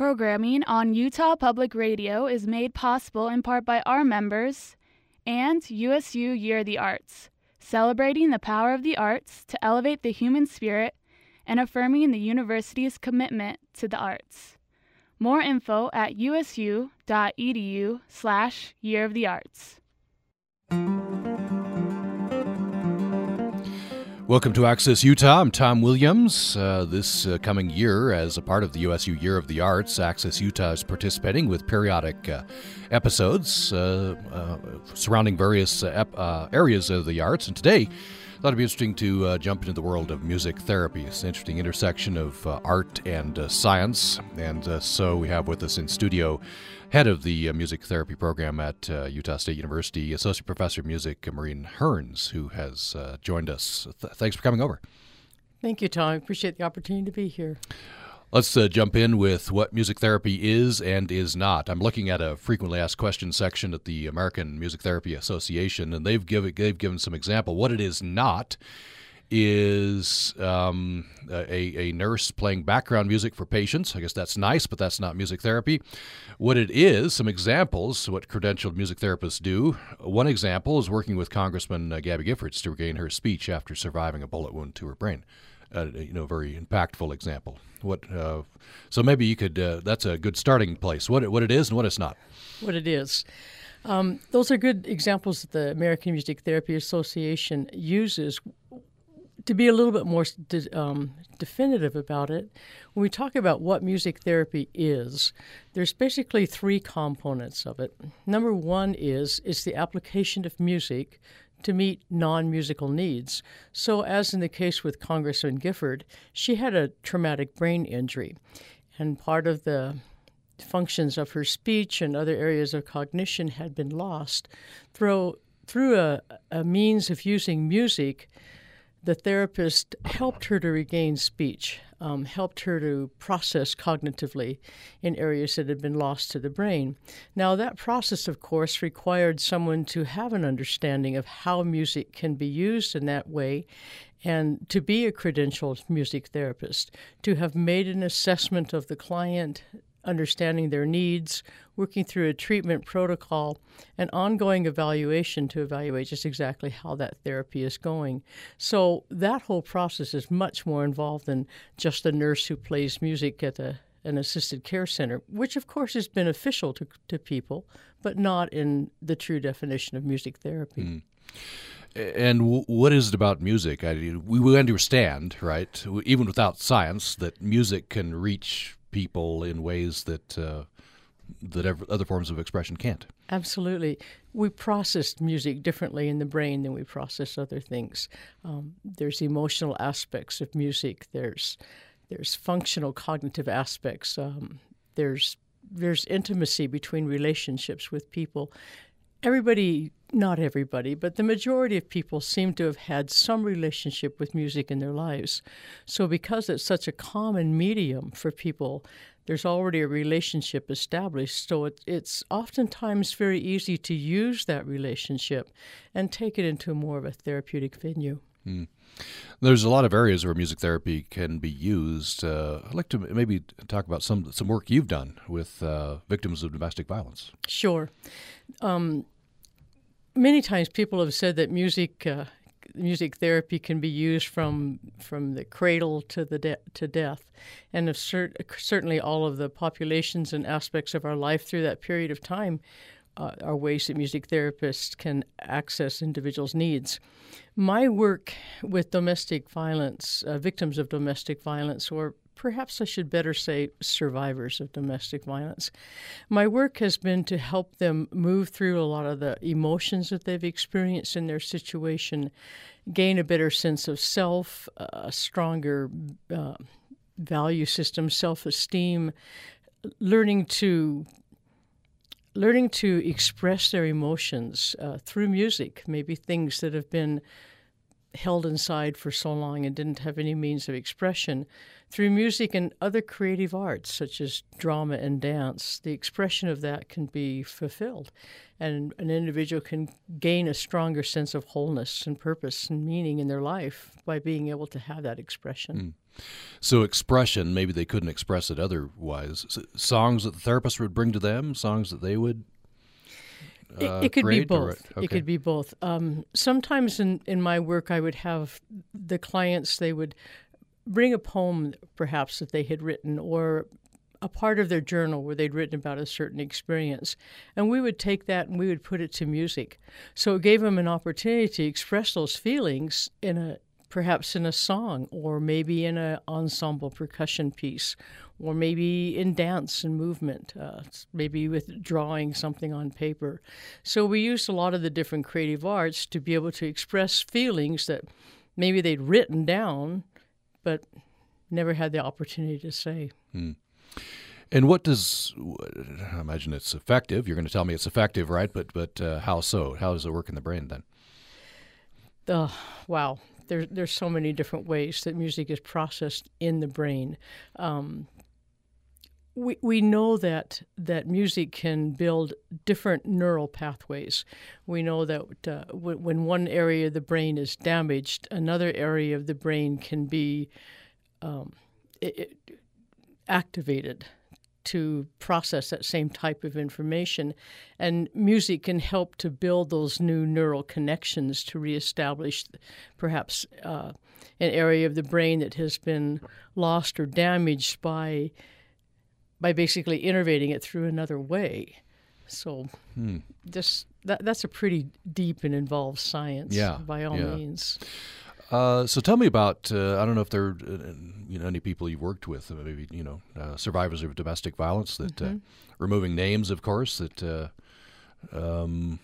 Programming on Utah Public Radio is made possible in part by our members and USU Year of the Arts, celebrating the power of the arts to elevate the human spirit and affirming the university's commitment to the arts. More info at usu.edu slash Year of the Arts. Welcome to Access Utah. I'm Tom Williams. Uh, this uh, coming year, as a part of the USU Year of the Arts, Access Utah is participating with periodic uh, episodes uh, uh, surrounding various uh, ep- areas of the arts. And today, I thought it'd be interesting to jump into the world of music therapy. It's an interesting intersection of art and science. And so we have with us in studio head of the uh, music therapy program at uh, Utah State University, Associate Professor of Music Maureen Hearns, who has joined us. Th- thanks for coming over. Thank you, Tom. I appreciate the opportunity to be here. Let's uh, jump in with what music therapy is and is not. I'm looking at a frequently asked questions section at the American Music Therapy Association, and they've given they've given some example. What it is not is um, a, a nurse playing background music for patients. I guess that's nice, but that's not music therapy. What it is, some examples, what credentialed music therapists do. One example is working with Congressman uh, Gabby Giffords to regain her speech after surviving a bullet wound to her brain. Uh, you know, very impactful example. What? Uh, so maybe you could. Uh, that's a good starting place. What what it is and what it's not. What it is. Um, those are good examples that the American Music Therapy Association uses. To be a little bit more um, definitive about it, when we talk about what music therapy is, there's basically three components of it. Number one is it's the application of music to meet non musical needs. So, as in the case with Congressman Gifford, she had a traumatic brain injury, and part of the functions of her speech and other areas of cognition had been lost. Through, through a, a means of using music, the therapist helped her to regain speech um, helped her to process cognitively in areas that had been lost to the brain. Now, that process, of course, required someone to have an understanding of how music can be used in that way and to be a credentialed music therapist, to have made an assessment of the client, understanding their needs, working through a treatment protocol, and ongoing evaluation to evaluate just exactly how that therapy is going. So that whole process is much more involved than just a nurse who plays music at a, an assisted care center, which of course is beneficial to, to people, but not in the true definition of music therapy. Mm. And w- what is it about music? I, we, we understand, right, even without science, that music can reach people in ways that uh, that other forms of expression can't. Absolutely. We process music differently in the brain than we process other things. Um, there's emotional aspects of music. There's there's functional cognitive aspects. Um, there's there's intimacy between relationships with people. Everybody not everybody, but the majority of people seem to have had some relationship with music in their lives. So, because it's such a common medium for people, there's already a relationship established. So, it, it's oftentimes very easy to use that relationship and take it into more of a therapeutic venue. Mm. There's a lot of areas where music therapy can be used. Uh, I'd like to maybe talk about some some work you've done with uh, victims of domestic violence. Sure. Um, many times people have said that music uh, music therapy can be used from from the cradle to the de- to death, and cert- certainly all of the populations and aspects of our life through that period of time uh, are ways that music therapists can access individuals' needs. My work with domestic violence, uh, victims of domestic violence, or perhaps I should better say survivors of domestic violence. My work has been to help them move through a lot of the emotions that they've experienced in their situation, gain a better sense of self, a stronger uh, value system, self esteem, learning to learning to express their emotions uh, through music, maybe things that have been held inside for so long and didn't have any means of expression. Through music and other creative arts, such as drama and dance, the expression of that can be fulfilled, and an individual can gain a stronger sense of wholeness and purpose and meaning in their life by being able to have that expression. So expression, maybe they couldn't express it otherwise. S songs that the therapist would bring to them, songs that they would. Uh, it, it, could be both. Okay. It could be both. Um, sometimes in, in my work, I would have the clients, they would bring a poem perhaps that they had written or a part of their journal where they'd written about a certain experience. And we would take that and we would put it to music. So it gave them an opportunity to express those feelings in a perhaps in a song or maybe in an ensemble percussion piece or maybe in dance and movement, uh, maybe with drawing something on paper. So we used a lot of the different creative arts to be able to express feelings that maybe they'd written down but never had the opportunity to say. Hmm. And what does I imagine it's effective? You're going to tell me it's effective, right? But but uh, how so? How does it work in the brain then? Uh, wow there, there's so many different ways that music is processed in the brain. Um, we, we know that that music can build different neural pathways. We know that uh, w- when one area of the brain is damaged, another area of the brain can be um, it, it activated to process that same type of information. And music can help to build those new neural connections to reestablish perhaps uh, an area of the brain that has been lost or damaged by by basically innervating it through another way. So hmm. just that that's a pretty deep and involved science yeah, by all yeah. means. Uh, so tell me about uh, I don't know if there are uh, you know any people you've worked with maybe you know uh, survivors of domestic violence that uh, mm-hmm. removing names of course that uh, um,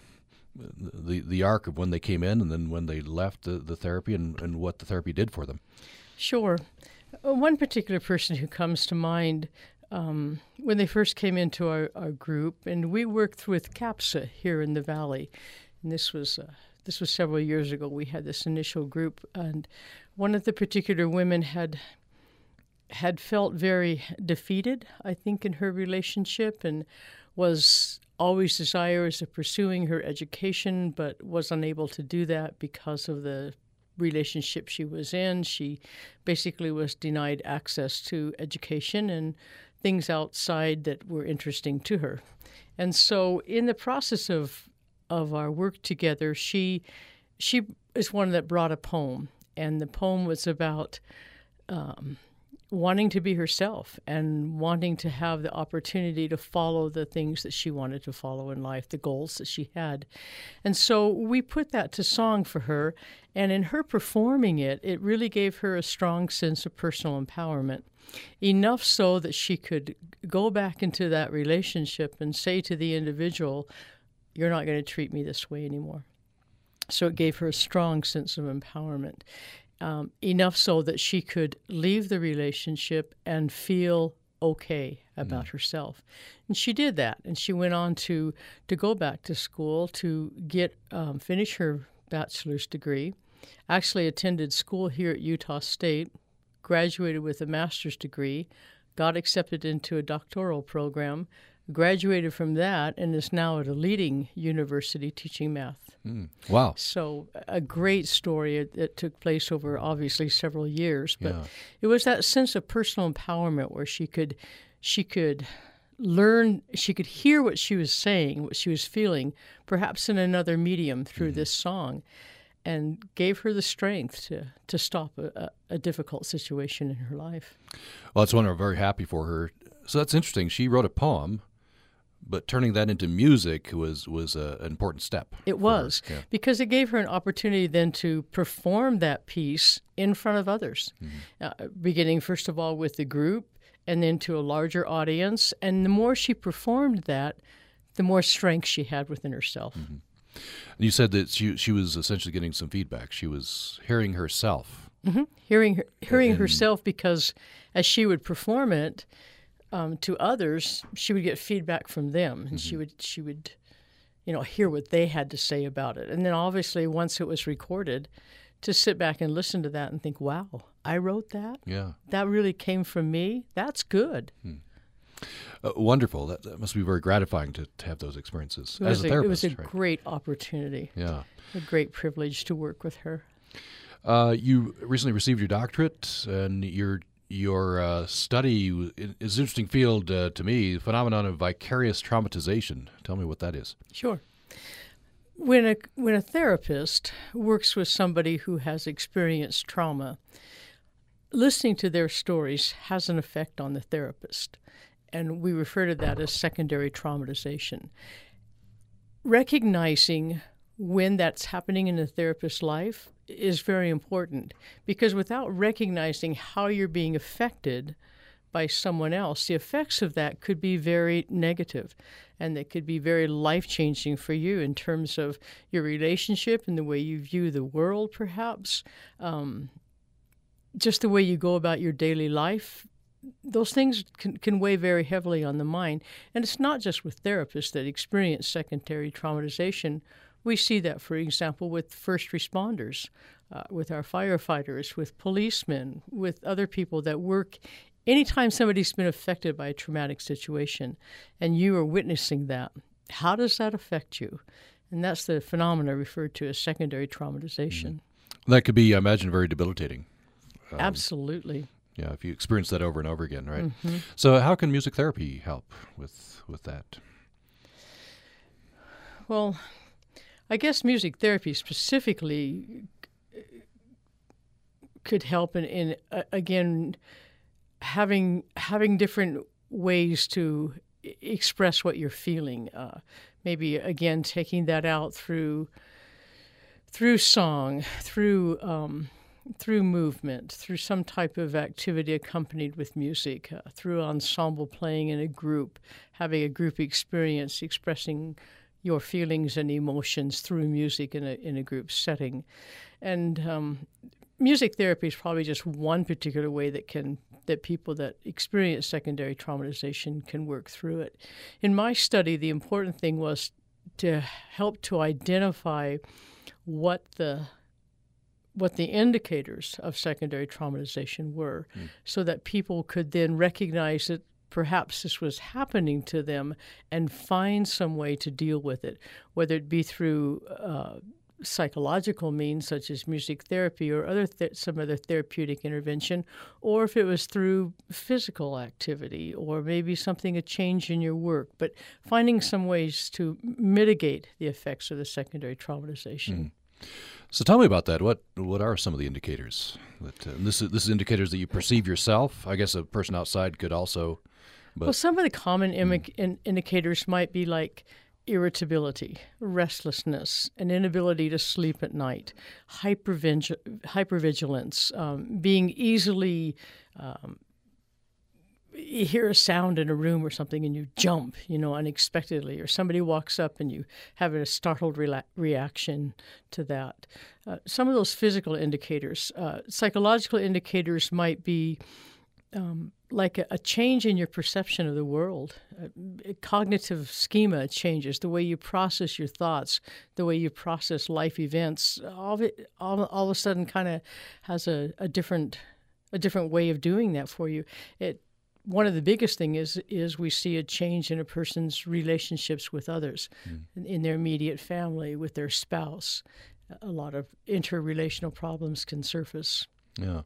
the the arc of when they came in and then when they left the, the therapy and, and what the therapy did for them. Sure, one particular person who comes to mind um, when they first came into our, our group and we worked with CAPSA here in the valley, and this was this was several years ago. We had this initial group, and one of the particular women had had felt very defeated, I think, in her relationship, and was always desirous of pursuing her education, but was unable to do that because of the relationship she was in. She basically was denied access to education and things outside that were interesting to her. And so, in the process of of our work together, she she is one that brought a poem, and the poem was about um, wanting to be herself and wanting to have the opportunity to follow the things that she wanted to follow in life, the goals that she had. And so we put that to song for her, and in her performing it, it really gave her a strong sense of personal empowerment. Enough so that she could go back into that relationship and say to the individual, you're not going to treat me this way anymore. So it gave her a strong sense of empowerment, um, enough so that she could leave the relationship and feel okay about mm. herself. And she did that, and she went on to to go back to school to get um, finish her bachelor's degree. Actually, attended school here at Utah State, graduated with a master's degree, got accepted into a doctoral program, graduated from that and is now at a leading university teaching math. Mm. Wow. So, a great story that took place over obviously several years, but yeah. it was that sense of personal empowerment where she could she could learn she could hear what she was saying, what she was feeling, perhaps in another medium through mm-hmm. this song. And gave her the strength to, to stop a, a difficult situation in her life. Well, that's one I'm very happy for her. So that's interesting. She wrote a poem but turning that into music was was a, an important step. It was yeah. because it gave her an opportunity then to perform that piece in front of others, mm-hmm. uh, beginning first of all with the group and then to a larger audience. And the more she performed that, the more strength she had within herself. Mm-hmm. And you said that she she was essentially getting some feedback. She was hearing herself, mm-hmm. hearing her, hearing and, herself because as she would perform it um, to others, she would get feedback from them, and mm-hmm. she would she would, you know, hear what they had to say about it. And then obviously, once it was recorded, to sit back and listen to that and think, "Wow, I wrote that. Yeah, that really came from me. That's good." Hmm. Uh, wonderful. That, that, must be very gratifying to, to have those experiences as a, a, therapist. It was a right? great opportunity. Yeah, a great privilege to work with her. Uh, you recently received your doctorate, and your your uh, study is an interesting field uh, to me. The phenomenon of vicarious traumatization. Tell me what that is. Sure. When a when a therapist works with somebody who has experienced trauma, listening to their stories has an effect on the therapist, and we refer to that as secondary traumatization. Recognizing when that's happening in the therapist's life is very important because without recognizing how you're being affected by someone else, the effects of that could be very negative and that could be very life changing for you in terms of your relationship and the way you view the world, perhaps. Um, just the way you go about your daily life, those things can, can weigh very heavily on the mind. And it's not just with therapists that experience secondary traumatization we see that, for example, with first responders, uh, with our firefighters, with policemen, with other people that work. Anytime somebody's been affected by a traumatic situation and you are witnessing that, how does that affect you? And that's the phenomena referred to as secondary traumatization. Mm-hmm. That could be, I imagine, very debilitating. Um, Absolutely. Yeah, if you experience that over and over again, right? Mm-hmm. So, how can music therapy help with with that? Well, I guess music therapy specifically could help in, in uh, again having having different ways to express what you're feeling. Uh, maybe again taking that out through through song, through um, through movement, through some type of activity accompanied with music, uh, through ensemble playing in a group, having a group experience, expressing your feelings and emotions through music in a in a group setting, and um, music therapy is probably just one particular way that can that people that experience secondary traumatization can work through it. In my study, the important thing was to help to identify what the what the indicators of secondary traumatization were mm. so that people could then recognize that perhaps this was happening to them and find some way to deal with it, whether it be through uh, psychological means such as music therapy or other th- some other therapeutic intervention, or if it was through physical activity or maybe something a change in your work, but finding some ways to mitigate the effects of the secondary traumatization. Mm. So tell me about that. What what are some of the indicators? That uh, this is this is indicators that you perceive yourself. I guess a person outside could also but, well, some of the common imi- in- indicators might be like irritability, restlessness, an inability to sleep at night, hypervig- hypervigilance, um, being easily. Um, you hear a sound in a room or something and you jump, you know, unexpectedly, or somebody walks up and you have a startled reaction to that. Uh, some of those physical indicators, uh, psychological indicators might be um, like a, a, change in your perception of the world. A, a cognitive schema changes, the way you process your thoughts, the way you process life events. All of it, all, all of a sudden, kind of has a, a different a different way of doing that for you. It one of the biggest thing is is we see a change in a person's relationships with others, mm. in, in, their immediate family, with their spouse. A lot of interrelational problems can surface. Yeah,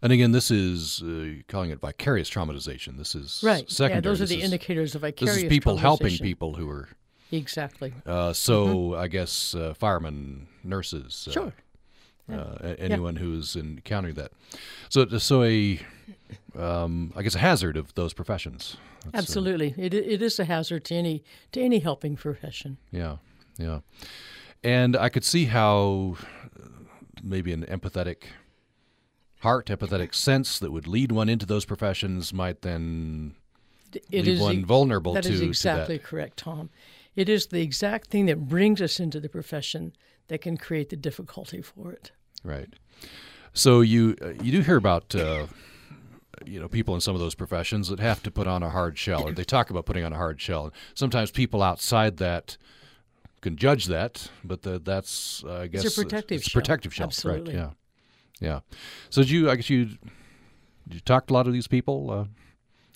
and again, this is uh, calling it vicarious traumatization. This is right. Secondary. Yeah, those are this the is, indicators of vicarious. This is people helping people who are exactly. Uh, so mm-hmm. I guess uh, firemen, nurses, uh, sure. Uh, anyone yeah. who's encountering that. So, so a, um, I guess a hazard of those professions. That's, uh, Absolutely, it it is a hazard to any to any helping profession. Yeah, yeah, and I could see how maybe an empathetic heart, empathetic sense that would lead one into those professions might then it leave one vulnerable that to, is exactly to that. correct, Tom. It is the exact thing that brings us into the profession that can create the difficulty for it. Right. So you uh, you do hear about uh, you know people in some of those professions that have to put on a hard shell, or they talk about putting on a hard shell. Sometimes people outside that can judge that, but the, that's uh, I guess it's a protective it's shell. protective shell, Absolutely. right? Yeah. Yeah. So did you? I guess you. Did you talk to a lot of these people uh,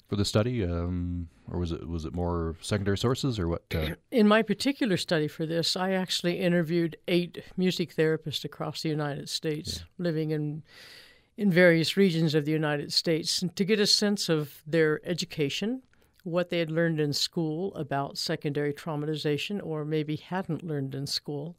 for the study, um, or was it was it more secondary sources or what? Uh? In my particular study for this, I actually interviewed eight music therapists across the United States, yeah. living in in various regions of the United States, to get a sense of their education, what they had learned in school about secondary traumatization, or maybe hadn't learned in school.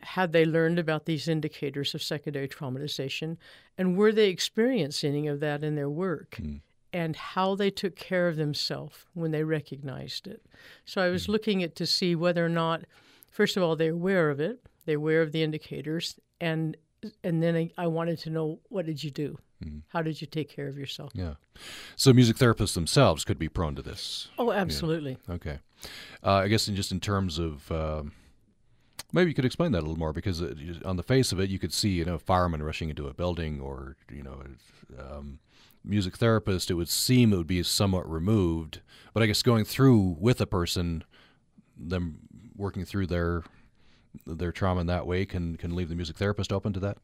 Had they learned about these indicators of secondary traumatization, and were they experiencing any of that in their work? Mm and how they took care of themselves when they recognized it. So I was mm-hmm. looking at to see whether or not, first of all, they're aware of it, they're aware of the indicators, and and then I, wanted to know what did you do? Mm-hmm. How did you take care of yourself? Yeah. So music therapists themselves could be prone to this. Oh, absolutely. Yeah. Okay. Uh, I guess in just in terms of. Um, maybe you could explain that a little more because it, on the face of it, you could see you know firemen rushing into a building, or you know, um, music therapist, it would seem it would be somewhat removed. But I guess going through with a person, them working through their their trauma in that way can can leave the music therapist open to that.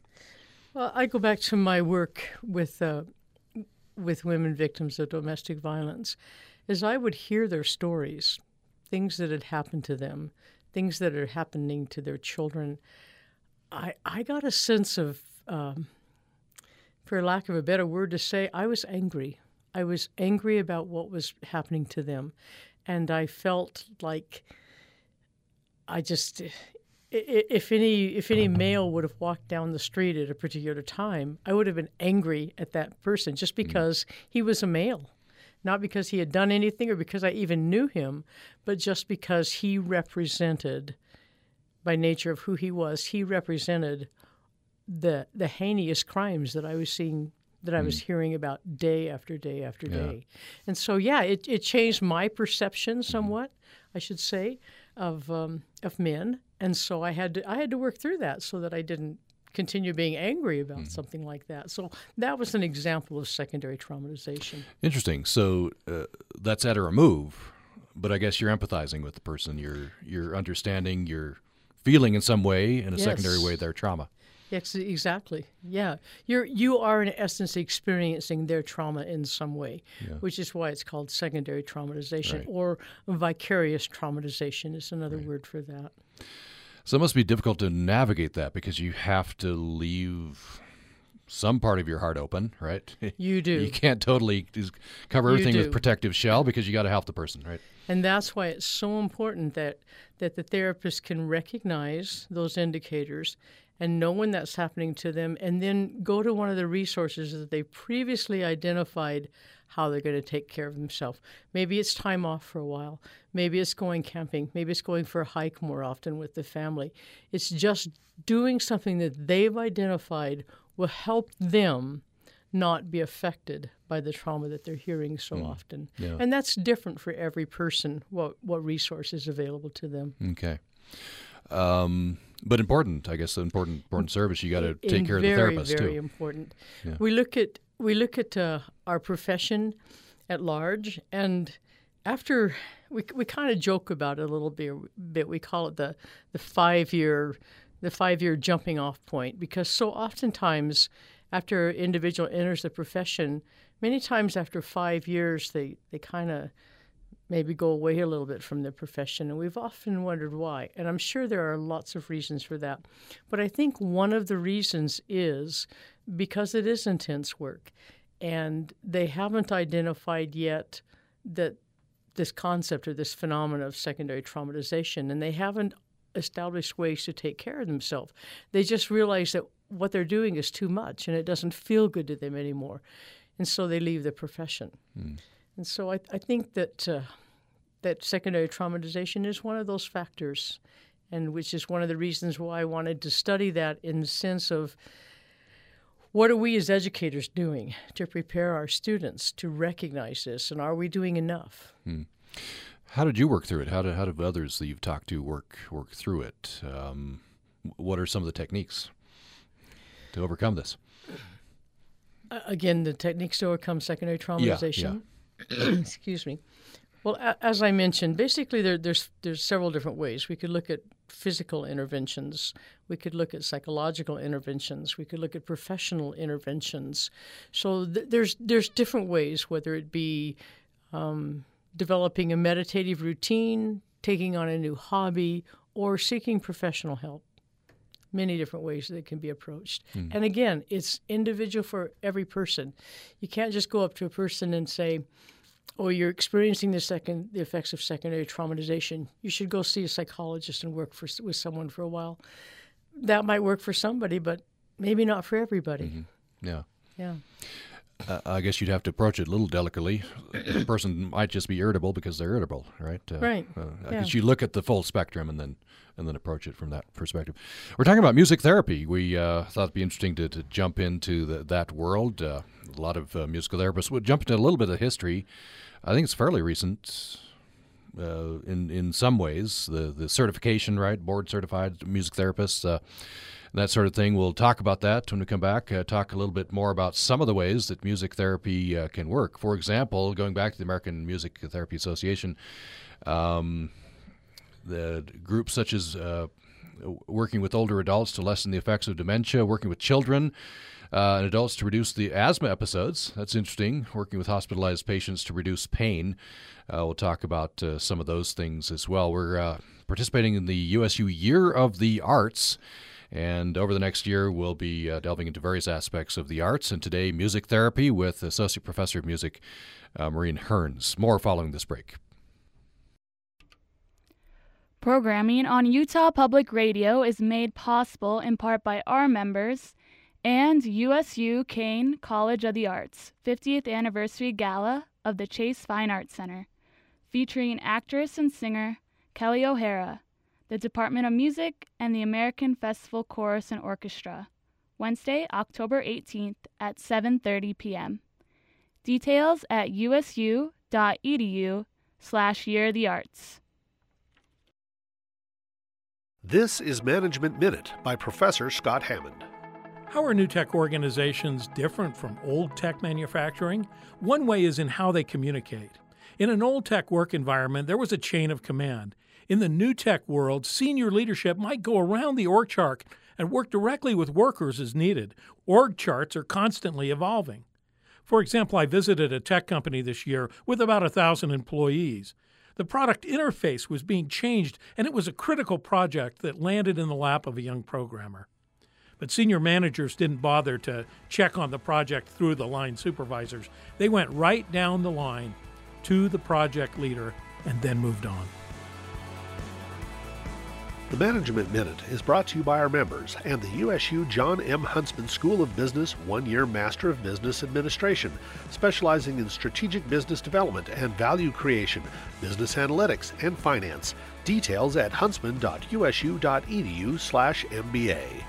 Well, I go back to my work with uh, with women victims of domestic violence, as I would hear their stories, things that had happened to them, things that are happening to their children. I I got a sense of um, for lack of a better word to say, I was angry. I was angry about what was happening to them. And I felt like I just if any if any male would have walked down the street at a particular time, I would have been angry at that person just mm. because he was a male. Not because he had done anything or because I even knew him, but just because he represented by nature of who he was, he represented the the heinous crimes that I was seeing that I was mm. hearing about day after day after yeah. day. And so yeah, it, it changed my perception mm-hmm. somewhat, mm-hmm. I should say, of um, of men. And so I had to I had to work through that so that I didn't continue being angry about mm-hmm. something like that. So that was an example of secondary traumatization. Interesting. So uh, that's at a remove, but I guess you're empathizing with the person. You're you're understanding. You're feeling in some way in a yes. secondary way their trauma. Yes, exactly. Yeah, you're you are in essence experiencing their trauma in some way, yeah. which is why it's called secondary traumatization right. or vicarious traumatization is another right. word for that. So it must be difficult to navigate that because you have to leave some part of your heart open, right? You do. You can't totally cover everything with protective shell because you got to help the person, right? And that's why it's so important that that the therapist can recognize those indicators and know when that's happening to them, and then go to one of the resources that they previously identified how they're going to take care of themselves. Maybe it's time off for a while. Maybe it's going camping. Maybe it's going for a hike more often with the family. It's just doing something that they've identified will help them not be affected by the trauma that they're hearing so mm. often. Yeah. And that's different for every person, what, what resource is available to them. Okay. Um, but important, I guess, important important service. You got to take care very, of the therapist very too. Very important. Yeah. We look at we look at uh, our profession at large, and after we we kind of joke about it a little bit. bit we call it the the five year the five year jumping off point because so oftentimes after an individual enters the profession, many times after five years they they kind of maybe go away a little bit from their profession. And we've often wondered why. And I'm sure there are lots of reasons for that. But I think one of the reasons is because it is intense work. And they haven't identified yet that this concept or this phenomenon of secondary traumatization, and they haven't established ways to take care of themselves. They just realize that what they're doing is too much and it doesn't feel good to them anymore. And so they leave the profession. Mm. And so I, I think that uh, that secondary traumatization is one of those factors, and which is one of the reasons why I wanted to study that in the sense of what are we as educators doing to prepare our students to recognize this, and are we doing enough? Hmm. How did you work through it? How did how did others that you've talked to work work through it? Um, what are some of the techniques to overcome this? Again, the techniques to overcome secondary traumatization. Yeah, yeah. excuse me. Well, a- as I mentioned, basically there, there's there's several different ways. We could look at physical interventions. We could look at psychological interventions. We could look at professional interventions. So th- there's there's different ways, whether it be um, developing a meditative routine, taking on a new hobby, or seeking professional help. Many different ways that it can be approached. Mm. And again, it's individual for every person. You can't just go up to a person and say, "Oh, you're experiencing the second the effects of secondary traumatization. You should go see a psychologist and work for, with someone for a while." That might work for somebody, but maybe not for everybody. Mm-hmm. Yeah. Yeah uh, I guess you'd have to approach it a little delicately. the person might just be irritable because they're irritable, right? Uh, right. Uh, I guess you look at the full spectrum and then and then approach it from that perspective. We're talking about music therapy. We uh, thought it'd be interesting to, to jump into the, that world. Uh, a lot of uh, musical therapists would jump into a little bit of history. I think it's fairly recent. in in some ways, the the certification, right? Board certified music therapists that sort of thing. We'll talk about that when we come back. Uh, talk a little bit more about some of the ways that music therapy uh, can work. For example, going back to the American Music Therapy Association, um, the groups such as uh, working with older adults to lessen the effects of dementia, working with children. Uh, and adults to reduce the asthma episodes. That's interesting. Working with hospitalized patients to reduce pain. Uh, we'll talk about uh, some of those things as well. We're participating in the USU Year of the Arts. And over the next year, we'll be uh, delving into various aspects of the arts. And today, music therapy with Associate Professor of Music uh, Maureen Hearns. More following this break. Programming on Utah Public Radio is made possible in part by our members and USU Caine College of the Arts 50th Anniversary Gala of the Chase Fine Arts Center, featuring actress and singer Kelli O'Hara the Department of Music, and the American Festival Chorus and Orchestra, Wednesday, October 18th at 7:30 p.m. Details at usu.edu slash year the arts. This is Management Minute by Professor Scott Hammond. How are new tech organizations different from old tech manufacturing? One way is in how they communicate. In an old tech work environment, there was a chain of command. In the new tech world, senior leadership might go around the org chart and work directly with workers as needed. Org charts are constantly evolving. For example, I visited a tech company this year with about a thousand employees. The product interface was being changed, and it was a critical project that landed in the lap of a young programmer. But senior managers didn't bother to check on the project through the line supervisors. They went right down the line to the project leader and then moved on. The Management Minute is brought to you by our members and the USU Jon M. Huntsman School of Business one year Master of Business Administration, specializing in strategic business development and value creation, business analytics, and finance. Details at huntsman.usu.edu/slash MBA.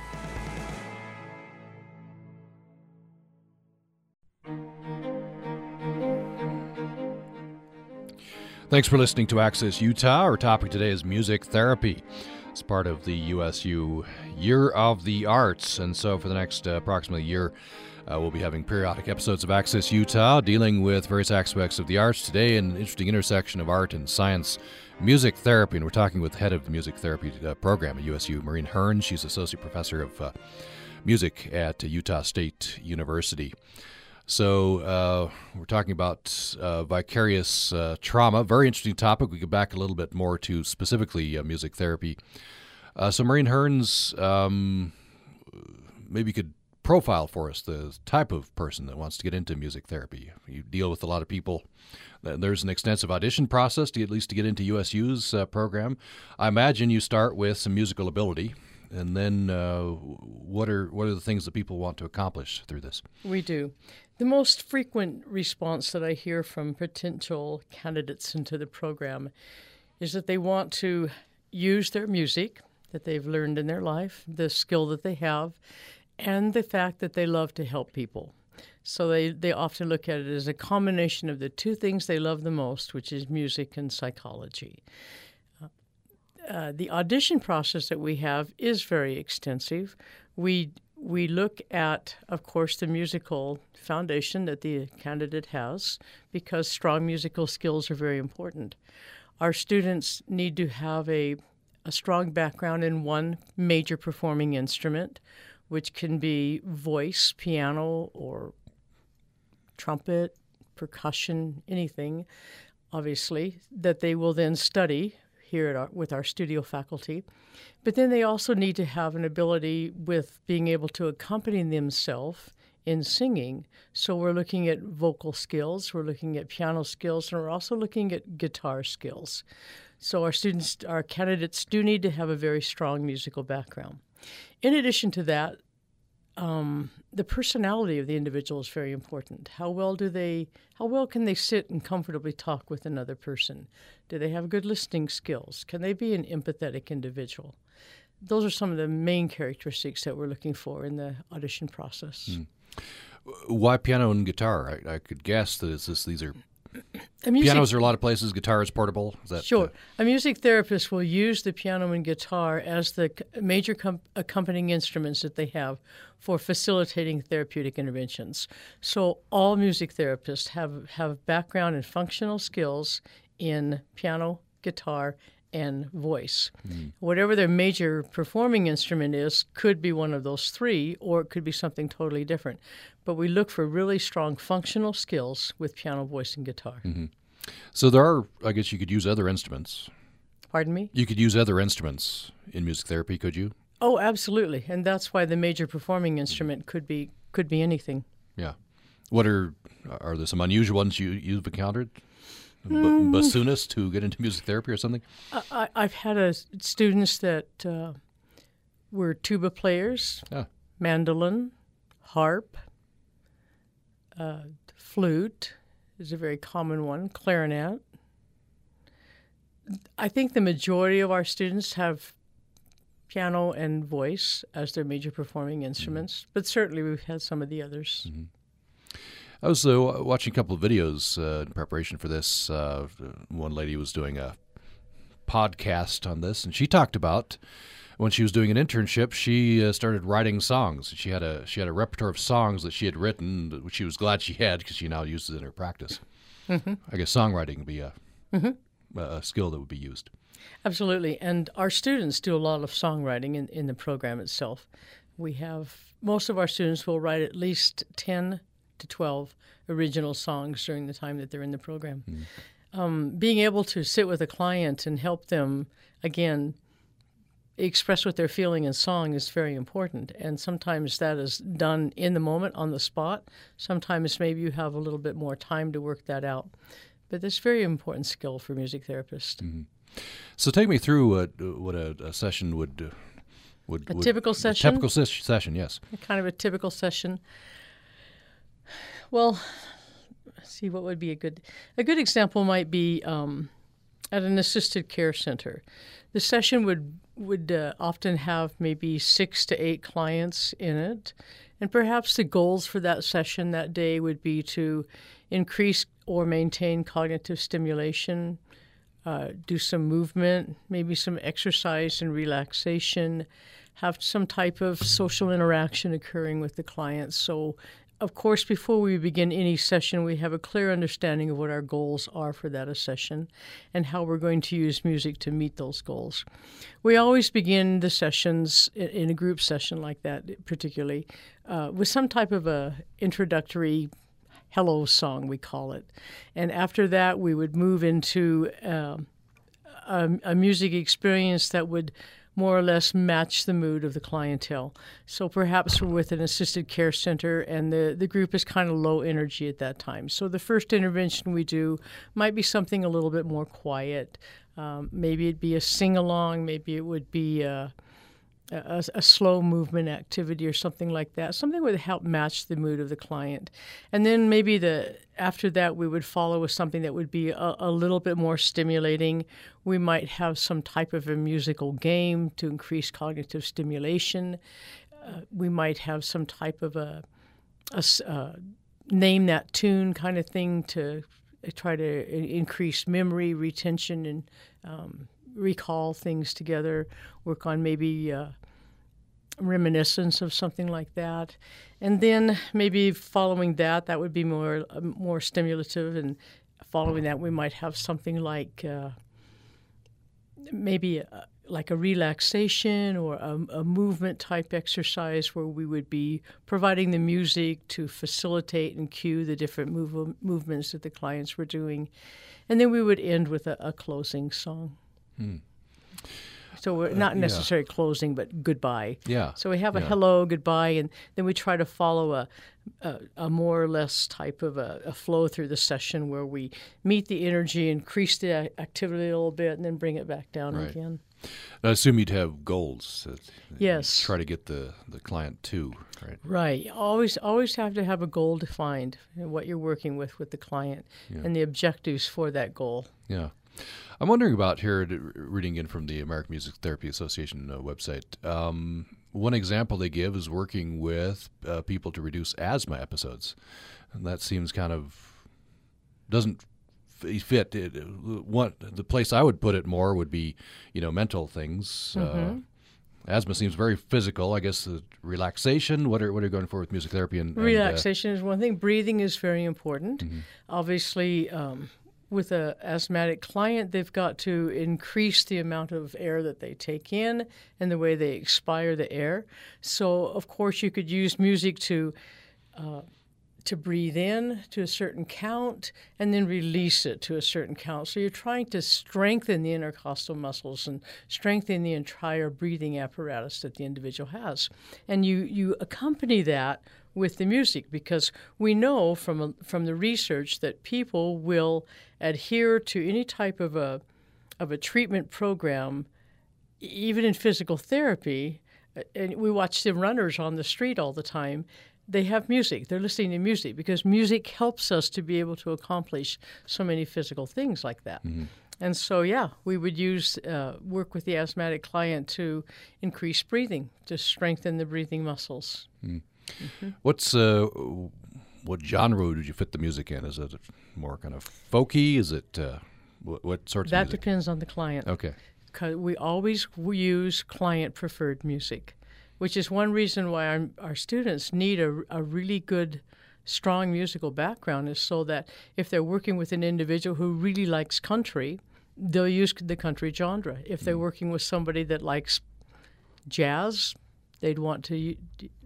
Thanks for listening to Access Utah. Our topic today is music therapy. It's part of the USU Year of the Arts. And so for the next uh, approximately year, uh, we'll be having periodic episodes of Access Utah dealing with various aspects of the arts. Today, an interesting intersection of art and science, music therapy. And we're talking with the head of the music therapy uh, program at USU, Maureen Hearn. She's associate professor of uh, music at Utah State University. So uh, we're talking about uh, vicarious uh, trauma. Very interesting topic. We go back a little bit more to specifically uh, music therapy. Uh, so Maureen Hearns, um, maybe you could profile for us the type of person that wants to get into music therapy. You deal with a lot of people. There's an extensive audition process to at least to get into USU's uh, program. I imagine you start with some musical ability and then uh, what are what are the things that people want to accomplish through this? We do. The most frequent response that I hear from potential candidates into the program is that they want to use their music that they've learned in their life, the skill that they have, and the fact that they love to help people. So they, they often look at it as a combination of the two things they love the most, which is music and psychology. Uh, the audition process that we have is very extensive. We we look at, of course, the musical foundation that the candidate has because strong musical skills are very important. Our students need to have a, a strong background in one major performing instrument, which can be voice, piano, or trumpet, percussion, anything, obviously, that they will then study here our, with our studio faculty. But then they also need to have an ability with being able to accompany themselves in singing. So we're looking at vocal skills, we're looking at piano skills, and we're also looking at guitar skills. So our students, our candidates do need to have a very strong musical background. In addition to that, um, the personality of the individual is very important. How well do they? How well can they sit and comfortably talk with another person? Do they have good listening skills? Can they be an empathetic individual? Those are some of the main characteristics that we're looking for in the audition process. Mm. Why piano and guitar? I, I could guess that it's this, these are music, pianos are a lot of places. Guitar is portable. Is that, sure. Uh, a music therapist will use the piano and guitar as the major com- accompanying instruments that they have for facilitating therapeutic interventions. So all music therapists have have background and functional skills in piano, guitar, and voice. Mm. Whatever their major performing instrument is, could be one of those three, or it could be something totally different. But we look for really strong functional skills with piano, voice, and guitar. Mm-hmm. So there are, I guess, you could use other instruments. Pardon me? You could use other instruments in music therapy, could you? Oh, absolutely, and that's why the major performing instrument could be could be anything. Yeah. What are are there some unusual ones you you've encountered? mm. bassoonist who get into music therapy or something? I, have had a, students that uh, were tuba players, ah. mandolin, harp, uh, flute is a very common one, clarinet. I think the majority of our students have piano and voice as their major performing instruments, mm-hmm. but certainly we've had some of the others. Mm-hmm. I was uh, watching a couple of videos uh, in preparation for this. Uh, one lady was doing a podcast on this, and she talked about when she was doing an internship, she uh, started writing songs. She had a she had a repertoire of songs that she had written, which she was glad she had because she now uses it in her practice. Mm-hmm. I guess songwriting would be a, mm-hmm. a skill that would be used. Absolutely, and our students do a lot of songwriting in, in the program itself. We have most of our students will write at least ten to 12 original songs during the time that they're in the program. Mm. Um, being able to sit with a client and help them, again, express what they're feeling in song is very important. And sometimes that is done in the moment, on the spot. Sometimes maybe you have a little bit more time to work that out. But that's a very important skill for music therapists. Mm-hmm. So take me through what, what a, a session would. Would, a would, typical session. A typical ses- session, yes. kind of a typical session. Well, see what would be a good a good example might be um, at an assisted care center. The session would would uh, often have maybe six to eight clients in it, and perhaps the goals for that session that day would be to increase or maintain cognitive stimulation, uh, do some movement, maybe some exercise and relaxation, have some type of social interaction occurring with the clients. So of course, before we begin any session, we have a clear understanding of what our goals are for that session and how we're going to use music to meet those goals. We always begin the sessions in a group session like that, particularly, uh, with some type of a introductory hello song, we call it. And after that, we would move into uh, a, a music experience that would more or less match the mood of the clientele. So perhaps we're with an assisted care center and the, the group is kind of low energy at that time. So the first intervention we do might be something a little bit more quiet. Um, maybe it'd be a sing along, maybe it would be. A, a, a, slow movement activity or something like that, something would help match the mood of the client. And then maybe the after that we would follow with something that would be a, a little bit more stimulating. We might have some type of a musical game to increase cognitive stimulation. Uh, we might have some type of a, a uh, name that tune kind of thing to try to increase memory retention and um, recall things together, work on maybe uh, reminiscence of something like that, and then maybe following that, that would be more more stimulative, and following that, we might have something like uh, maybe. Uh, like a relaxation or a, a, movement type exercise where we would be providing the music to facilitate and cue the different move, movements that the clients were doing. And then we would end with a, a closing song. Hmm. So we're uh, not necessarily yeah. closing, but goodbye. Yeah. So we have a yeah. hello, goodbye, and then we try to follow a, a, a more or less type of a, a, flow through the session where we meet the energy, increase the activity a little bit, and then bring it back down right. again. I assume you'd have goals. yes. Try to get the, the client to, right? Right. Always always have to have a goal defined, what you're working with with the client, yeah. and the objectives for that goal. Yeah. I'm wondering about here, reading in from the American Music Therapy Association uh, website. Um, one example they give is working with uh, people to reduce asthma episodes, and that seems kind of doesn't fit. It, what the place I would put it more would be, you know, mental things. Uh, mm-hmm. Uh, asthma seems very physical. I guess the relaxation. What are what are you going for with music therapy? And, and uh, relaxation uh, is one thing. Breathing is very important. Mm-hmm. Obviously, um, with an asthmatic client, they've got to increase the amount of air that they take in and the way they expire the air. So, of course, you could use music to uh, to breathe in to a certain count and then release it to a certain count. So you're trying to strengthen the intercostal muscles and strengthen the entire breathing apparatus that the individual has. And you, you accompany that with the music because we know from, from the research that people will adhere to any type of a, of a treatment program, even in physical therapy. And we watch the runners on the street all the time they have music. They're listening to music because music helps us to be able to accomplish so many physical things like that. Mm-hmm. And so, yeah, we would use uh, work with the asthmatic client to increase breathing, to strengthen the breathing muscles. Mm. Mm-hmm. What's uh, what genre did you fit the music in? Is it more kind of folky? Is it uh, what, what sorts that of music? depends on the client. Okay. Cause we always use client preferred music which is one reason why our, our students need a, a really good strong musical background is so that if they're working with an individual who really likes country, they'll use the country genre. If they're mm. working with somebody that likes jazz, they'd want to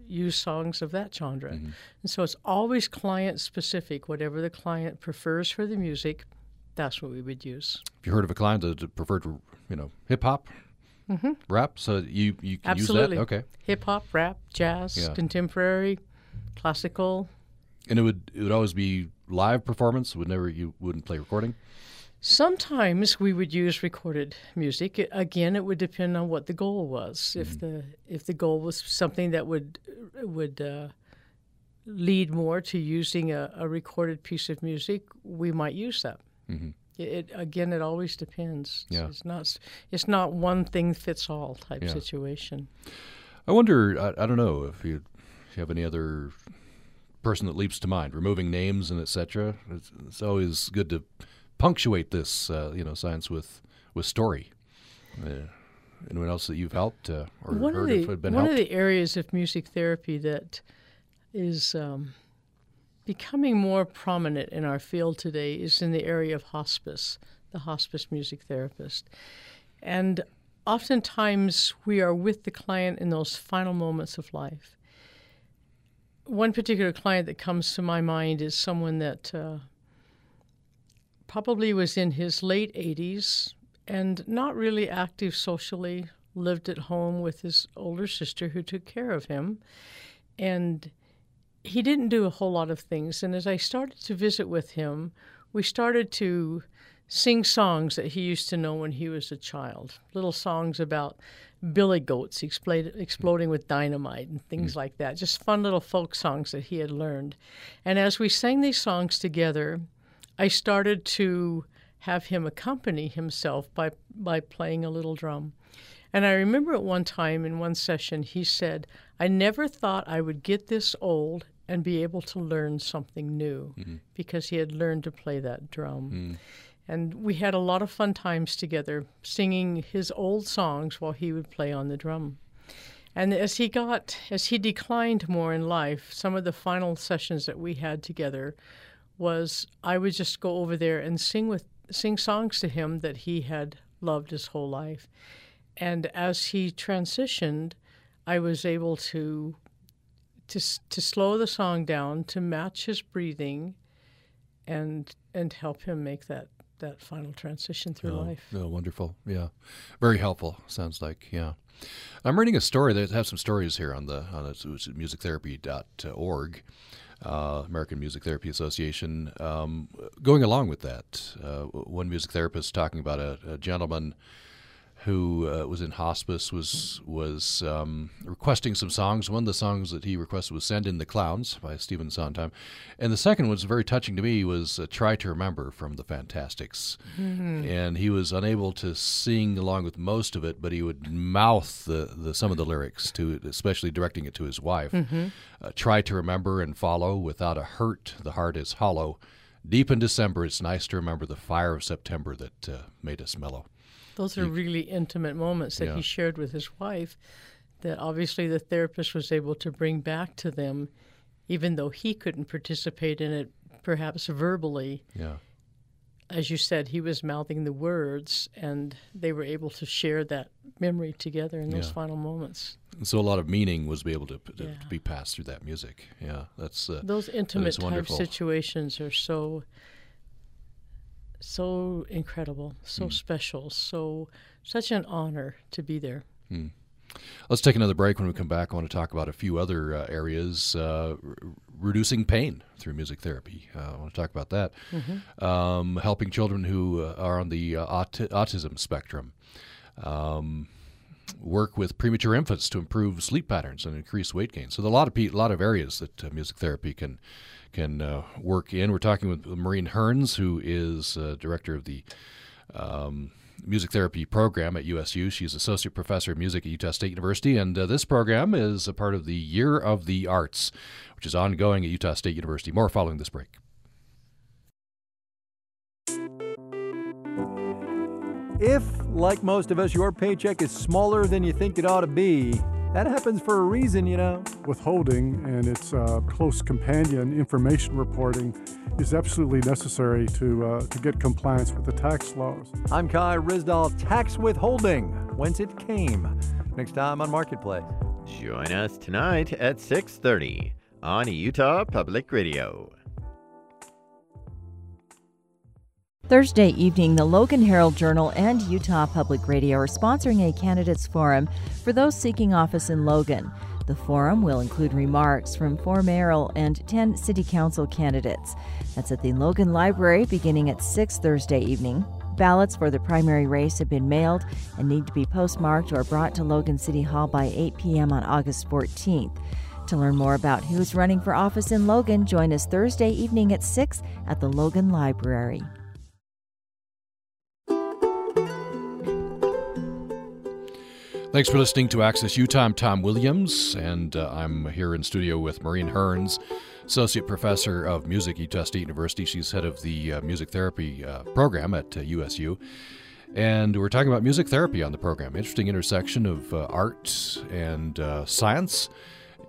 use songs of that genre. Mm-hmm. And so it's always client specific. Whatever the client prefers for the music, that's what we would use. If you heard of a client that preferred, you know, hip hop mm-hmm. rap. So you you can Absolutely. use that. Okay. Hip hop, rap, jazz, yeah. contemporary, classical. And it would it would always be live performance. Would never you wouldn't play recording. Sometimes we would use recorded music. Again, it would depend on what the goal was. Mm-hmm. If the if the goal was something that would would uh, lead more to using a, a, recorded piece of music, we might use that. Mm-hmm. It, again, it always depends. Yeah. It's not it's not one thing fits all type yeah. situation. I wonder. I, I don't know if you, if you have any other person that leaps to mind, removing names and etc. It's, it's, always good to punctuate this, uh, you know, science with with story. Uh, anyone else that you've helped uh, or one heard of the, been one helped? One of the areas of music therapy that is um, becoming more prominent in our field today is in the area of hospice, the hospice music therapist. And oftentimes we are with the client in those final moments of life. One particular client that comes to my mind is someone that uh, probably was in his late 80s and not really active socially, lived at home with his older sister who took care of him. And he didn't do a whole lot of things. And as I started to visit with him, we started to sing songs that he used to know when he was a child. Little songs about billy goats exploding with dynamite and things mm. like that. Just fun little folk songs that he had learned. And as we sang these songs together, I started to have him accompany himself by, by playing a little drum. And I remember at one time in one session, he said, I never thought I would get this old and be able to learn something new mm-hmm. because he had learned to play that drum. Mm. And we had a lot of fun times together singing his old songs while he would play on the drum. And as he got, as he declined more in life, some of the final sessions that we had together was I would just go over there and sing with sing songs to him that he had loved his whole life. and as he transitioned, I was able to to to slow the song down to match his breathing, and and help him make that that final transition through oh, life. Oh, wonderful! Yeah, very helpful. Sounds like yeah. I'm reading a story that has some stories here on the on musictherapy.org. Uh, American Music Therapy Association. Um, going along with that, uh, one music therapist talking about a, a gentleman who uh, was in hospice was was um, requesting some songs. One of the songs that he requested was "Send in the Clowns" by Stephen Sondheim, and the second was very touching to me was uh, "Try to Remember" from the Fantasticks. Mm-hmm. And he was unable to sing along with most of it, but he would mouth the, the some of the lyrics to, especially directing it to his wife. Mm-hmm. Uh, Try to remember and follow. Without a hurt, the heart is hollow. Deep in December, it's nice to remember the fire of September that uh, made us mellow. Those are really intimate moments that yeah. he shared with his wife that obviously the therapist was able to bring back to them, even though he couldn't participate in it perhaps verbally. Yeah. As you said, he was mouthing the words, and they were able to share that memory together in those yeah. final moments. And so a lot of meaning was be able to, to, yeah. to be passed through that music. Yeah, that's uh, those intimate type situations are so so incredible, so mm. special, so such an honor to be there. Mm. Let's take another break. When we come back, I want to talk about a few other uh, areas uh, reducing pain through music therapy. Uh, I want to talk about that. Mm-hmm. Um, helping children who uh, are on the uh, aut- autism spectrum. Um, work with premature infants to improve sleep patterns and increase weight gain. So, there are a lot of pe- lot of areas that uh, music therapy can can uh, work in. We're talking with Maureen Hearns, who is uh, director of the um, music therapy program at USU. She's associate professor of music at Utah State University, and uh, this program is a part of the Year of the Arts, which is ongoing at Utah State University. More following this break. If, like most of us, your paycheck is smaller than you think it ought to be, that happens for a reason, you know. Withholding and its uh, close companion, information reporting, is absolutely necessary to, uh, to get compliance with the tax laws. I'm Kai Ryssdal, tax withholding, whence it came. Next time on Marketplace. Join us tonight at 6.30 on Utah Public Radio. Thursday evening, the Logan Herald Journal and Utah Public Radio are sponsoring a candidates forum for those seeking office in Logan. The forum will include remarks from four mayoral and 10 city council candidates. That's at the Logan Library beginning at 6 Thursday evening. Ballots for the primary race have been mailed and need to be postmarked or brought to Logan City Hall by 8 p.m. on August 14th. To learn more about who's running for office in Logan, join us Thursday evening at 6 at the Logan Library. Thanks for listening to Access Utah. I'm Tom Williams, and uh, I'm here in studio with Maureen Hearns, Associate Professor of Music at Utah State University. She's head of the uh, music therapy uh, program at USU. Uh, and we're talking about music therapy on the program. Interesting intersection of uh, art and uh, science.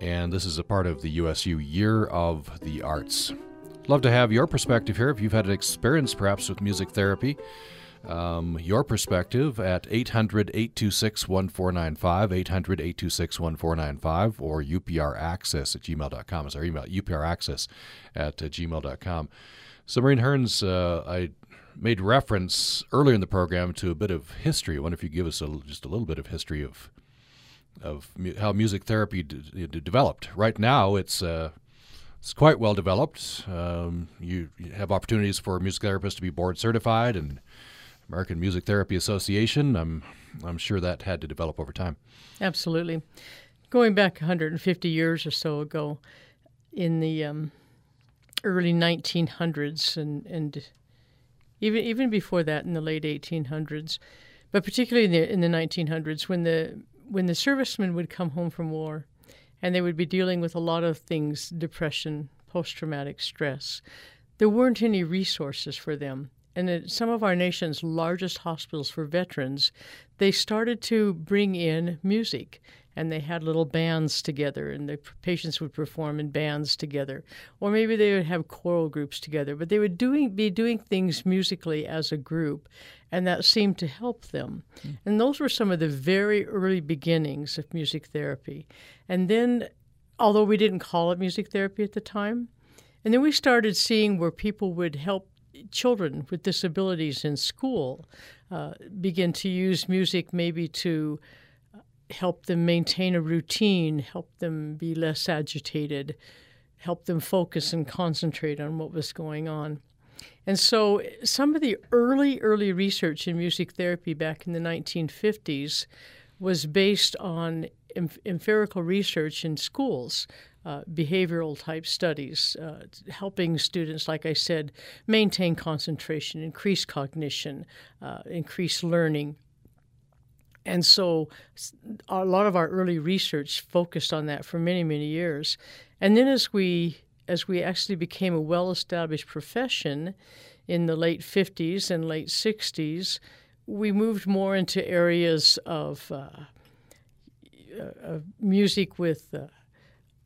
And this is a part of the USU Year of the Arts. Love to have your perspective here if you've had an experience perhaps with music therapy um, your perspective at 800 826 1495, 800 826 1495, or upraccess at gmail.com is our email, upraccess at uh, gmail.com. So, Maureen Hearns, uh, I made reference earlier in the program to a bit of history. I wonder if you give us a, just a little bit of history of of mu- how music therapy d- d- developed. Right now, it's uh, it's quite well developed. Um, you, you, have opportunities for music therapists to be board certified and American Music Therapy Association. I'm I'm sure that had to develop over time. Absolutely, going back 150 years or so ago, in the um, early 1900s, and and even even before that, in the late 1800s, but particularly in the in the 1900s, when the when the servicemen would come home from war, and they would be dealing with a lot of things, depression, post traumatic stress. There weren't any resources for them and at some of our nation's largest hospitals for veterans, they started to bring in music. and they had little bands together, and the patients would perform in bands together, or maybe they would have choral groups together. But they would doing be doing things musically as a group, and that seemed to help them. Mm. And those were some of the very early beginnings of music therapy. And then, although we didn't call it music therapy at the time, and then we started seeing where people would help children with disabilities in school uh, begin to use music maybe to help them maintain a routine, help them be less agitated, help them focus and concentrate on what was going on. And so, some of the early, early research in music therapy back in the 1950s was based on empirical research in schools uh, behavioral type studies, uh, helping students, like I said, maintain concentration, increase cognition, uh, increase learning. And so a lot of our early research focused on that for many, many years. And then as we as we actually became a well-established profession in the late 50s and late 60s, we moved more into areas of, uh, of music with uh,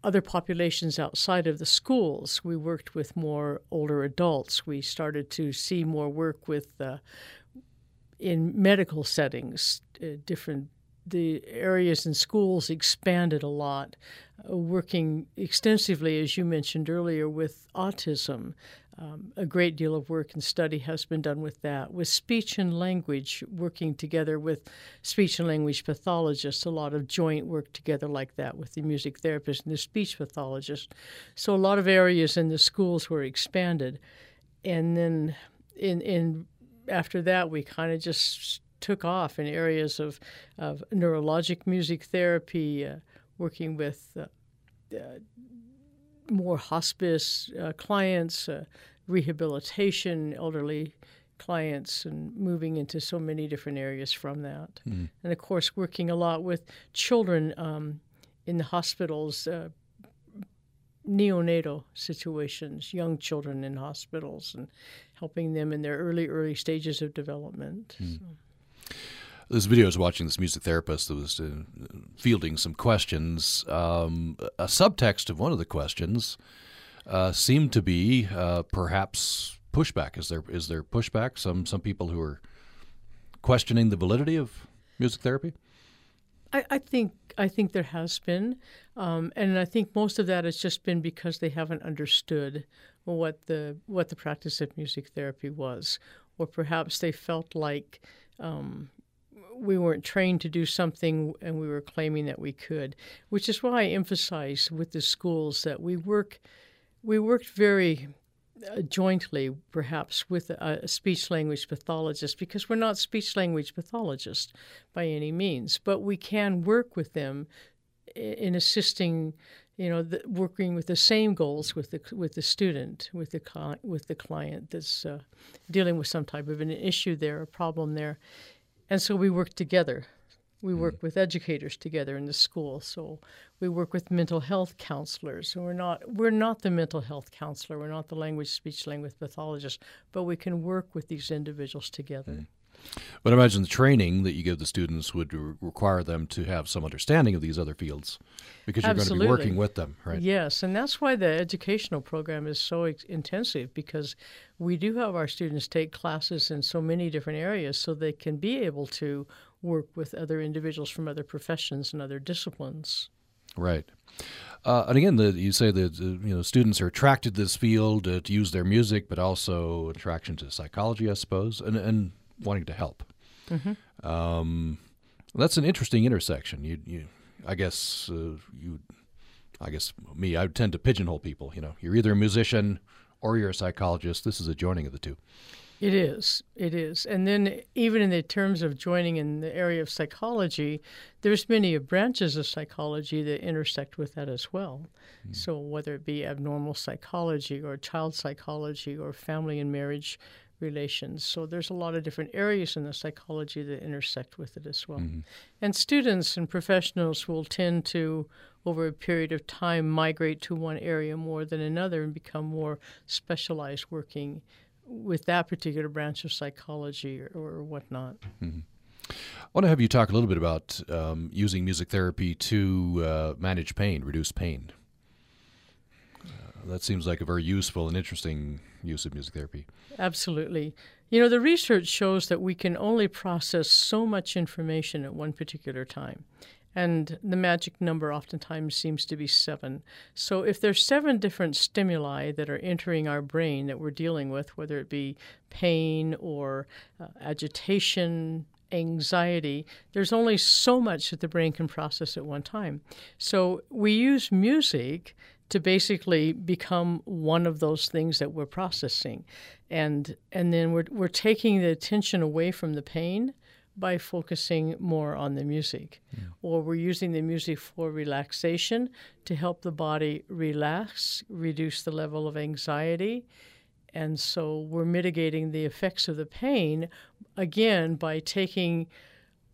other populations outside of the schools. We worked with more older adults. We started to see more work with uh, in medical settings, uh, different the areas in schools expanded a lot, uh, working extensively, as you mentioned earlier, with autism, um, a great deal of work and study has been done with that. With speech and language, working together with speech and language pathologists, a lot of joint work together like that with the music therapist and the speech pathologist. So a lot of areas in the schools were expanded, and then in in after that we kind of just took off in areas of of neurologic music therapy, uh, working with. Uh, uh, more hospice uh, clients, uh, rehabilitation, elderly clients, and moving into so many different areas from that. Mm. And of course, working a lot with children um, in the hospitals, uh, neonatal situations, young children in hospitals, and helping them in their early, early stages of development. Mm. So this video I was watching this music therapist that was uh, fielding some questions. Um, a subtext of one of the questions uh, seemed to be uh, perhaps pushback. Is there is there pushback? Some some people who are questioning the validity of music therapy. I, I think I think there has been, um, and I think most of that has just been because they haven't understood what the what the practice of music therapy was, or perhaps they felt like um, we weren't trained to do something and we were claiming that we could, which is why I emphasize with the schools that we work we worked very uh, jointly, perhaps, with a, a speech language pathologist because we're not speech language pathologists by any means, but we can work with them in assisting you know, the, working with the same goals with the with the student, with the with the client that's uh, dealing with some type of an issue there, a problem there, and so we work together. We work mm. with educators together in the school. So we work with mental health counselors. we're not we're not the mental health counselor. We're not the language speech language pathologist, but we can work with these individuals together. Mm. But I imagine the training that you give the students would re- require them to have some understanding of these other fields because you're Absolutely. going to be working with them, right? Yes, and that's why the educational program is so ex- intensive because we do have our students take classes in so many different areas so they can be able to work with other individuals from other professions and other disciplines. Right. Uh, and again, the, you say that uh, you know students are attracted to this field uh, to use their music, but also attraction to psychology, I suppose, and and wanting to help. Mm-hmm. Um, that's an interesting intersection. You, you, I guess uh, you, I guess me, I tend to pigeonhole people. You know, you're either a musician or you're a psychologist. This is a joining of the two. It is. It is. And then even in the terms of joining in the area of psychology, there's many branches of psychology that intersect with that as well. Mm. So whether it be abnormal psychology or child psychology or family and marriage relations. So there's a lot of different areas in the psychology that intersect with it as well. Mm-hmm. And students and professionals will tend to, over a period of time, migrate to one area more than another and become more specialized working with that particular branch of psychology or, or whatnot. Mm-hmm. want to have you talk a little bit about um, using music therapy to uh, manage pain, reduce pain. Uh, that seems like a very useful and interesting use of music therapy. Absolutely. You know, the research shows that we can only process so much information at one particular time. And the magic number oftentimes seems to be seven. So, if there's seven different stimuli that are entering our brain that we're dealing with, whether it be pain or uh, agitation, anxiety, there's only so much that the brain can process at one time. So, we use music to basically become one of those things that we're processing. And, and then we're, we're taking the attention away from the pain by focusing more on the music. Yeah. Or we're using the music for relaxation to help the body relax, reduce the level of anxiety. And so we're mitigating the effects of the pain again by taking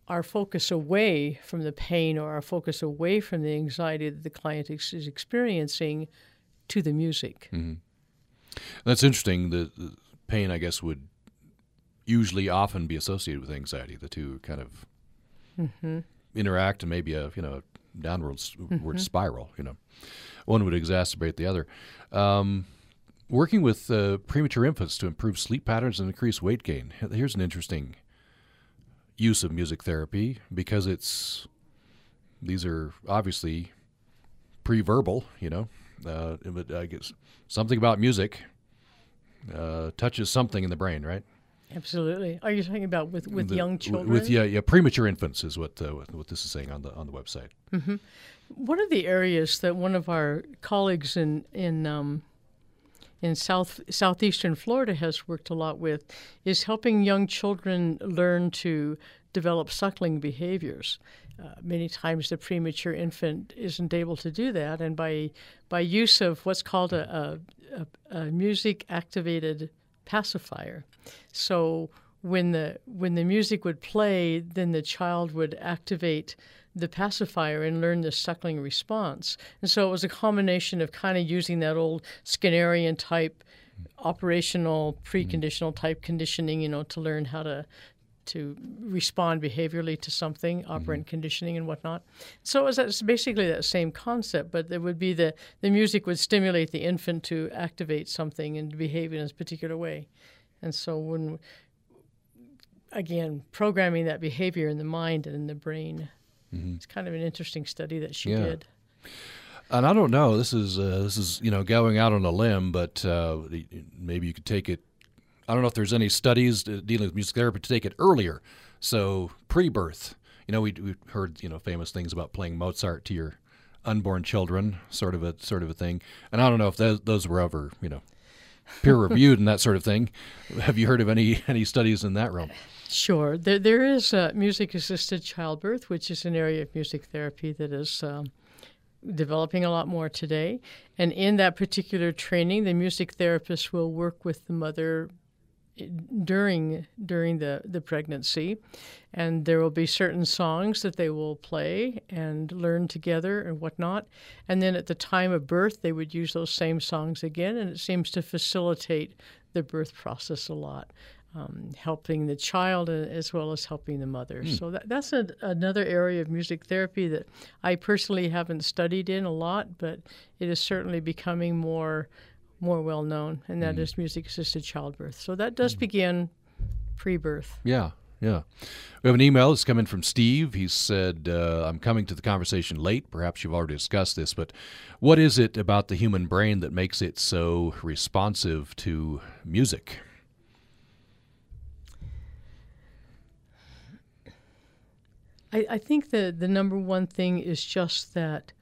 our focus away from the pain or our focus away from the anxiety that the client is experiencing to the music. Mm-hmm. That's interesting. The, the, pain, I guess, would usually often be associated with anxiety. The two kind of mm-hmm. interact and maybe a you know downward mm-hmm. spiral. You know, one would exacerbate the other. Um, working with uh, premature infants to improve sleep patterns and increase weight gain. Here's an interesting use of music therapy because it's these are obviously pre-verbal. You know, uh, but I guess something about music uh, touches something in the brain, right? Absolutely. Are you talking about with, with the, young children? With yeah, yeah, premature infants is what uh, what this is saying on the on the website. Mm-hmm. One of the areas that one of our colleagues in in um, in south southeastern Florida has worked a lot with is helping young children learn to develop suckling behaviors. Uh, many times the premature infant isn't able to do that, and by by use of what's called a, a, a music activated pacifier. So when the when the music would play, then the child would activate the pacifier and learn the suckling response. And so it was a combination of kind of using that old Skinnerian type operational preconditional type conditioning, you know, to learn how to to respond behaviorally to something, operant mm-hmm. conditioning and whatnot. So it was basically that same concept, but there would be the, the music would stimulate the infant to activate something and behave in a particular way. And so when, again, programming that behavior in the mind and in the brain, mm-hmm. it's kind of an interesting study that she yeah. did. And I don't know. This is uh, this is you know going out on a limb, but uh, maybe you could take it I don't know if there's any studies dealing with music therapy to take it earlier. So pre-birth, you know, we we heard you know famous things about playing Mozart to your unborn children, sort of a sort of a thing. And I don't know if those those were ever you know peer reviewed and that sort of thing. Have you heard of any any studies in that realm? Sure, there there is uh, music assisted childbirth, which is an area of music therapy that is. Um, developing a lot more today. And in that particular training, the music therapist will work with the mother during during the, the pregnancy. And there will be certain songs that they will play and learn together and whatnot. And then at the time of birth they would use those same songs again. And it seems to facilitate the birth process a lot um, helping the child as well as helping the mother. Mm. so that, that's a, another area of music therapy that i personally haven't studied in a lot but it is certainly becoming more more well known, and that mm. is music assisted childbirth. So that does mm. begin pre birth. Yeah, yeah. We have an email that's coming from Steve. He said, uh, I'm coming to the conversation late. Perhaps you've already discussed this, but what is it about the human brain that makes it so responsive to music? I, I think the, the number one thing is just that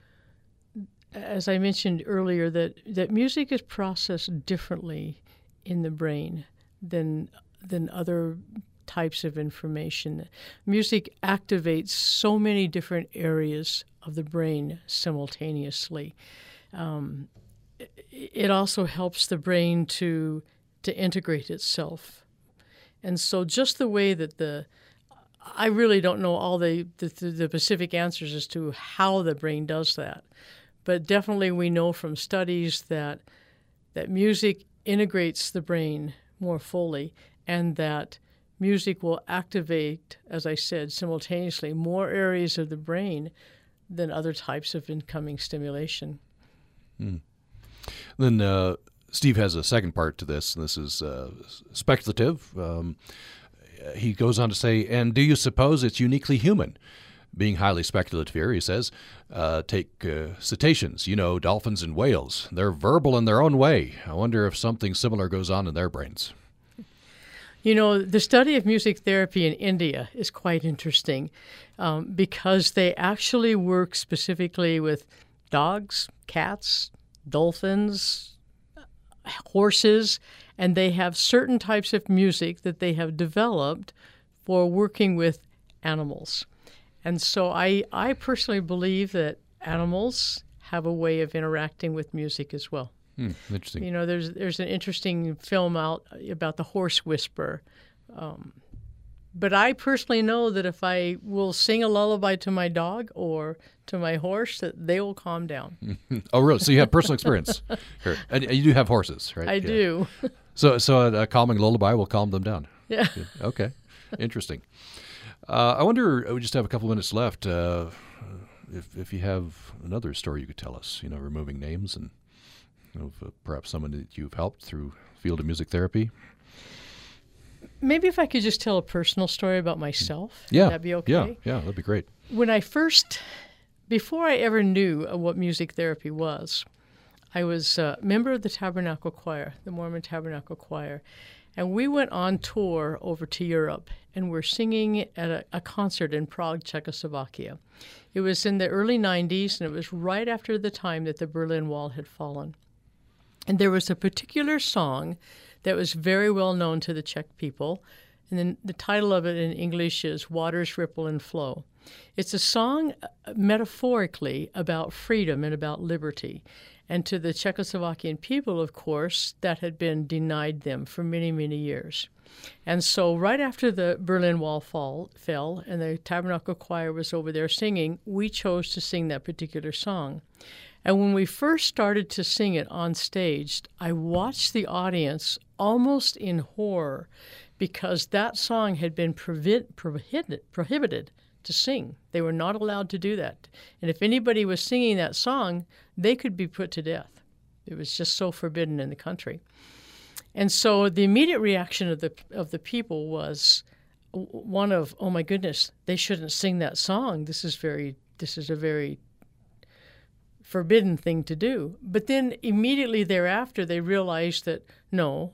as I mentioned earlier, that, that music is processed differently in the brain than than other types of information. Music activates so many different areas of the brain simultaneously. Um, it also helps the brain to to integrate itself, and so just the way that the I really don't know all the, the, the specific answers as to how the brain does that, but definitely, we know from studies that that music integrates the brain more fully, and that music will activate, as I said, simultaneously more areas of the brain than other types of incoming stimulation. Hmm. Then uh, Steve has a second part to this, and this is uh, speculative. Um, he goes on to say, and do you suppose it's uniquely human? Being highly speculative here, he says, uh, take uh, cetaceans, you know, dolphins and whales. They're verbal in their own way. I wonder if something similar goes on in their brains. You know, the study of music therapy in India is quite interesting um, because they actually work specifically with dogs, cats, dolphins, horses, and they have certain types of music that they have developed for working with animals. And so I, I personally believe that animals have a way of interacting with music as well. Hmm, interesting. You know, there's there's an interesting film out about the horse whisperer. Um, but I personally know that if I will sing a lullaby to my dog or to my horse, that they will calm down. oh, really? So you have personal experience, and you do have horses, right? I yeah. do. so, so a calming lullaby will calm them down. Yeah. Okay. Interesting. Uh, I wonder. We just have a couple minutes left. Uh, if if you have another story you could tell us, you know, removing names and of uh, perhaps someone that you've helped through field of music therapy? Maybe if I could just tell a personal story about myself. Yeah. That'd be okay. Yeah, yeah, that'd be great. When I first, before I ever knew what music therapy was, I was a member of the Tabernacle Choir, the Mormon Tabernacle Choir. And we went on tour over to Europe and we're singing at a, a, concert in Prague, Czechoslovakia. It was in the early 90s and it was right after the time that the Berlin Wall had fallen. And there was a particular song that was very well known to the Czech people. And then the title of it in English is Waters Ripple and Flow. It's a song uh, metaphorically about freedom and about liberty. And to the Czechoslovakian people, of course, that had been denied them for many, many years. And so, right after the Berlin Wall fall, fell and the Tabernacle Choir was over there singing, we chose to sing that particular song. And when we first started to sing it on stage, I watched the audience almost in horror because that song had been prohibited, prohibited to sing. They were not allowed to do that. And if anybody was singing that song, they could be put to death. It was just so forbidden in the country. And so the immediate reaction of the of the people was one of, "Oh my goodness, they shouldn't sing that song. This is very this is a very forbidden thing to do. But then immediately thereafter, they realized that no,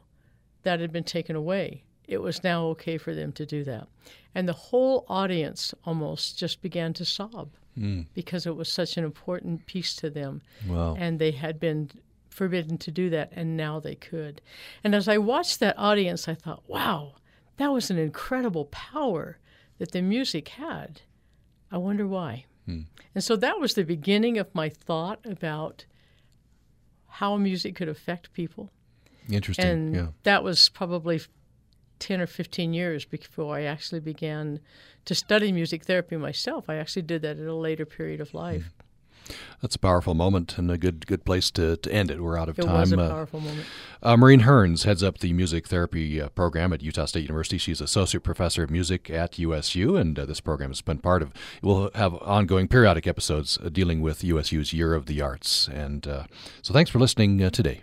that had been taken away. It was now okay for them to do that. And the whole audience almost just began to sob mm. because it was such an important piece to them. Wow. And they had been forbidden to do that, and now they could. And as I watched that audience, I thought, wow, that was an incredible power that the music had. I wonder why. Hmm. And so that was the beginning of my thought about how music could affect people. Interesting. And yeah. that was probably 10 or 15 years before I actually began to study music therapy myself. I actually did that at a later period of life. Hmm. That's a powerful moment and a good good place to, to end it. We're out of it time. It was a powerful uh, moment. Uh, Maureen Hearns heads up the music therapy uh, program at Utah State University. She's associate professor of music at USU, and uh, this program has been part of. We'll have ongoing periodic episodes uh, dealing with USU's Year of the Arts. And uh, so, thanks for listening today.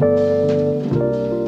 Música